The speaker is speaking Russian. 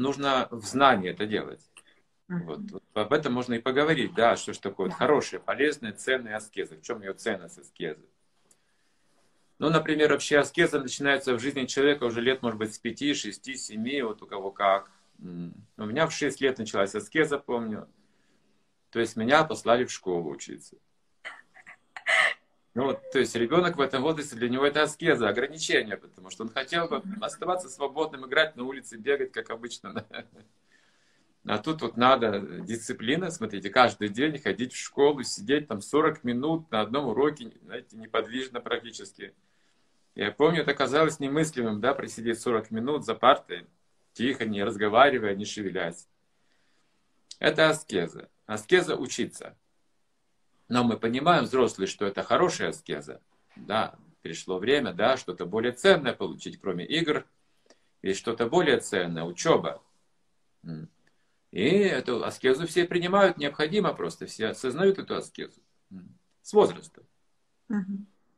нужно в знании это делать. Вот, вот об этом можно и поговорить, да, что ж такое хорошая, полезная, ценная аскеза. В чем ее ценность аскезы? Ну, например, вообще аскеза начинается в жизни человека уже лет, может быть, с 5, 6, 7, вот у кого как. У меня в 6 лет началась аскеза, помню. То есть меня послали в школу учиться. Ну, вот, то есть ребенок в этом возрасте, для него это аскеза, ограничение, потому что он хотел бы оставаться свободным, играть на улице, бегать, как обычно. А тут вот надо дисциплина, смотрите, каждый день ходить в школу, сидеть там 40 минут на одном уроке, знаете, неподвижно практически. Я помню, это казалось немыслимым, да, просидеть 40 минут за партой, тихо, не разговаривая, не шевелясь. Это аскеза. Аскеза учиться. Но мы понимаем, взрослые, что это хорошая аскеза. Да, пришло время, да, что-то более ценное получить, кроме игр. Есть что-то более ценное, учеба. И эту аскезу все принимают, необходимо просто, все осознают эту аскезу с возраста. Угу.